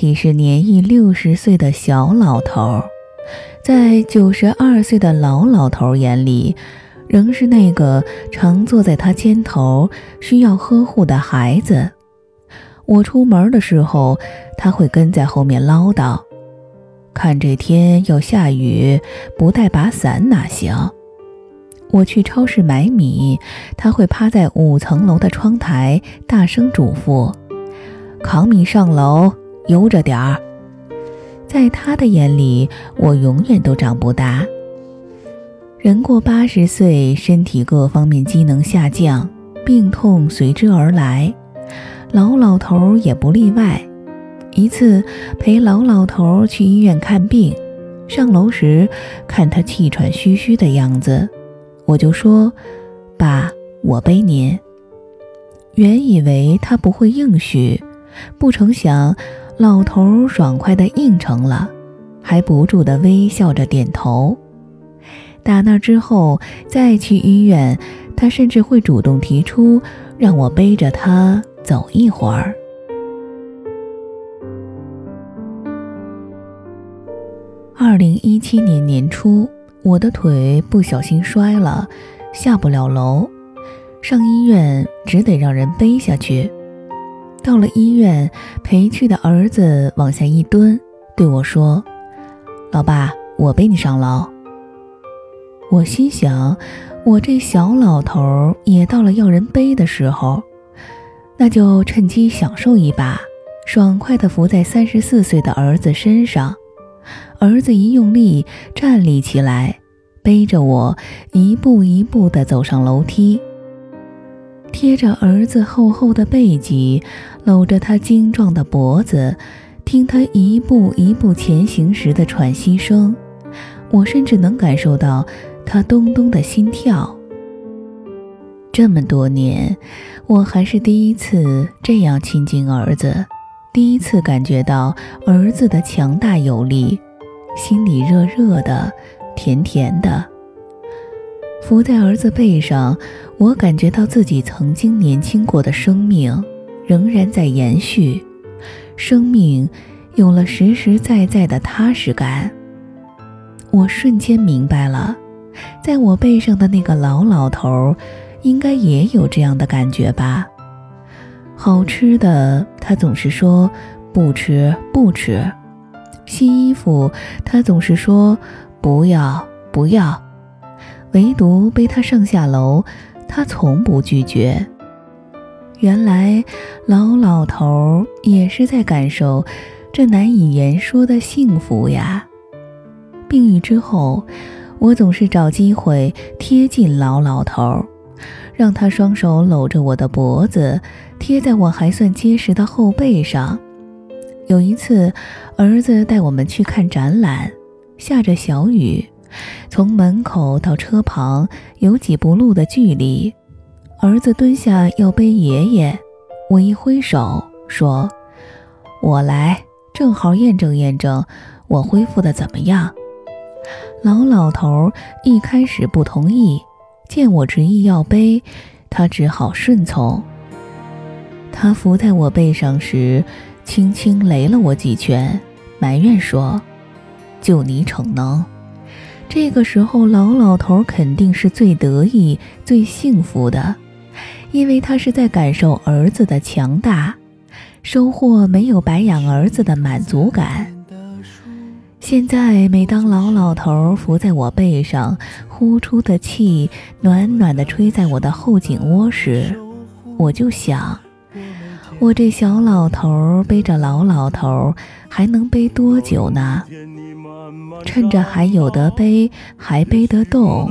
已是年逾六十岁的小老头，在九十二岁的老老头眼里，仍是那个常坐在他肩头、需要呵护的孩子。我出门的时候，他会跟在后面唠叨：“看这天要下雨，不带把伞哪行？”我去超市买米，他会趴在五层楼的窗台，大声嘱咐：“扛米上楼，悠着点儿。”在他的眼里，我永远都长不大。人过八十岁，身体各方面机能下降，病痛随之而来。老老头也不例外。一次陪老老头去医院看病，上楼时看他气喘吁吁的样子，我就说：“爸，我背您。”原以为他不会应许，不成想老头爽快地应承了，还不住地微笑着点头。打那之后再去医院，他甚至会主动提出让我背着他。走一会儿。二零一七年年初，我的腿不小心摔了，下不了楼，上医院只得让人背下去。到了医院，陪去的儿子往下一蹲，对我说：“老爸，我背你上楼。”我心想，我这小老头也到了要人背的时候。那就趁机享受一把，爽快地伏在三十四岁的儿子身上。儿子一用力站立起来，背着我一步一步地走上楼梯，贴着儿子厚厚的背脊，搂着他精壮的脖子，听他一步一步前行时的喘息声，我甚至能感受到他咚咚的心跳。这么多年，我还是第一次这样亲近儿子，第一次感觉到儿子的强大有力，心里热热的，甜甜的。伏在儿子背上，我感觉到自己曾经年轻过的生命仍然在延续，生命有了实实在在的踏实感。我瞬间明白了，在我背上的那个老老头。应该也有这样的感觉吧。好吃的，他总是说不吃不吃；新衣服，他总是说不要不要。唯独背他上下楼，他从不拒绝。原来老老头也是在感受这难以言说的幸福呀。病愈之后，我总是找机会贴近老老头。让他双手搂着我的脖子，贴在我还算结实的后背上。有一次，儿子带我们去看展览，下着小雨，从门口到车旁有几步路的距离。儿子蹲下要背爷爷，我一挥手说：“我来，正好验证验证我恢复的怎么样。”老老头一开始不同意。见我执意要背，他只好顺从。他伏在我背上时，轻轻擂了我几拳，埋怨说：“就你逞能。”这个时候，老老头肯定是最得意、最幸福的，因为他是在感受儿子的强大，收获没有白养儿子的满足感。现在，每当老老头伏在我背上，呼出的气暖暖的吹在我的后颈窝时，我就想，我这小老头背着老老头还能背多久呢？趁着还有得背，还背得动，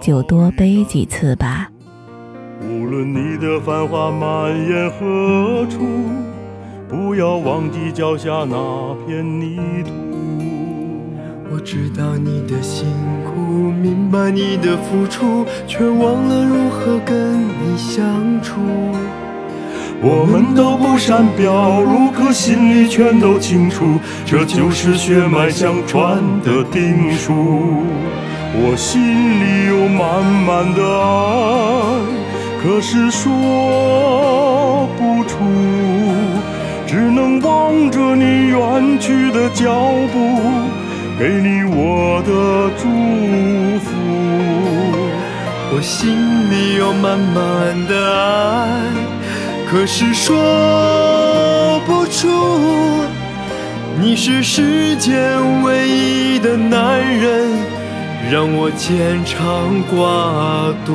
就多背几次吧。无论你的繁华蔓延何处，不要忘记脚下那片泥土。我知道你的辛苦，明白你的付出，却忘了如何跟你相处。我们都不善表露，可心里全都清楚，这就是血脉相传的定数。我心里有满满的爱，可是说不出。只能望着你远去的脚步，给你我的祝福。我心里有满满的爱，可是说不出。你是世间唯一的男人，让我牵肠挂肚。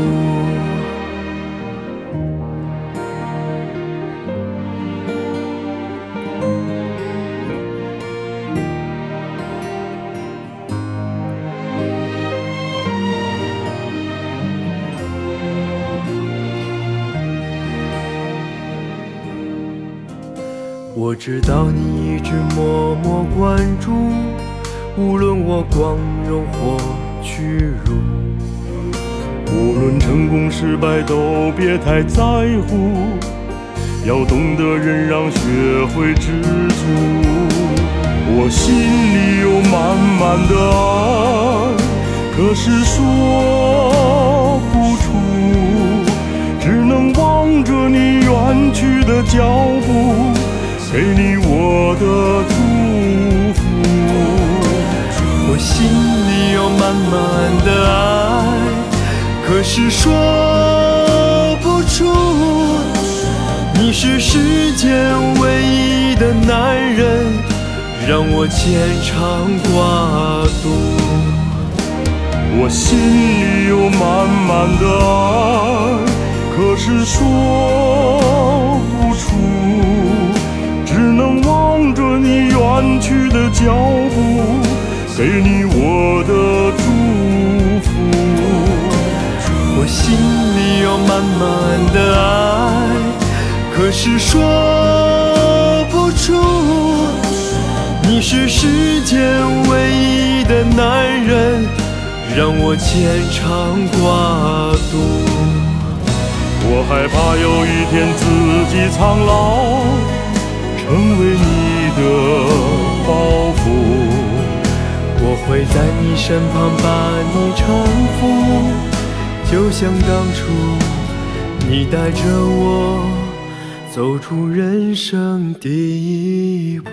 我知道你一直默默关注，无论我光荣或屈辱，无论成功失败都别太在乎，要懂得忍让，学会知足。我心里有满满的爱，可是说给你我的祝福，我心里有满满的爱，可是说不出。你是世间唯一的男人，让我牵肠挂肚。我心里有满满的爱，可是说不出。远去的脚步，给你我的祝福。我心里有满满的爱，可是说不出。你是世间唯一的男人，让我牵肠挂肚。我害怕有一天自己苍老。成为你会在你身旁把你搀扶，就像当初你带着我走出人生第一步。